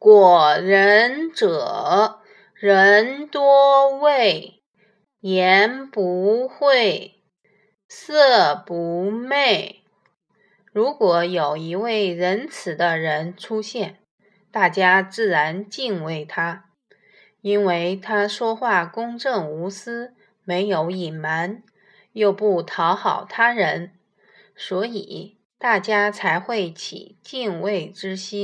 果仁者人多畏言不讳色不昧如果有一位仁慈的人出现大家自然敬畏他因为他说话公正无私没有隐瞒又不讨好他人所以大家才会起敬畏之心。